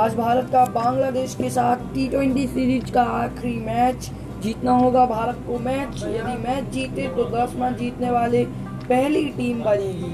आज भारत का बांग्लादेश के साथ टी ट्वेंटी सीरीज़ का आखिरी मैच जीतना होगा भारत को। मैच, यदि मैच जीते तो दस मैच जीतने वाले पहली टीम बनेगी।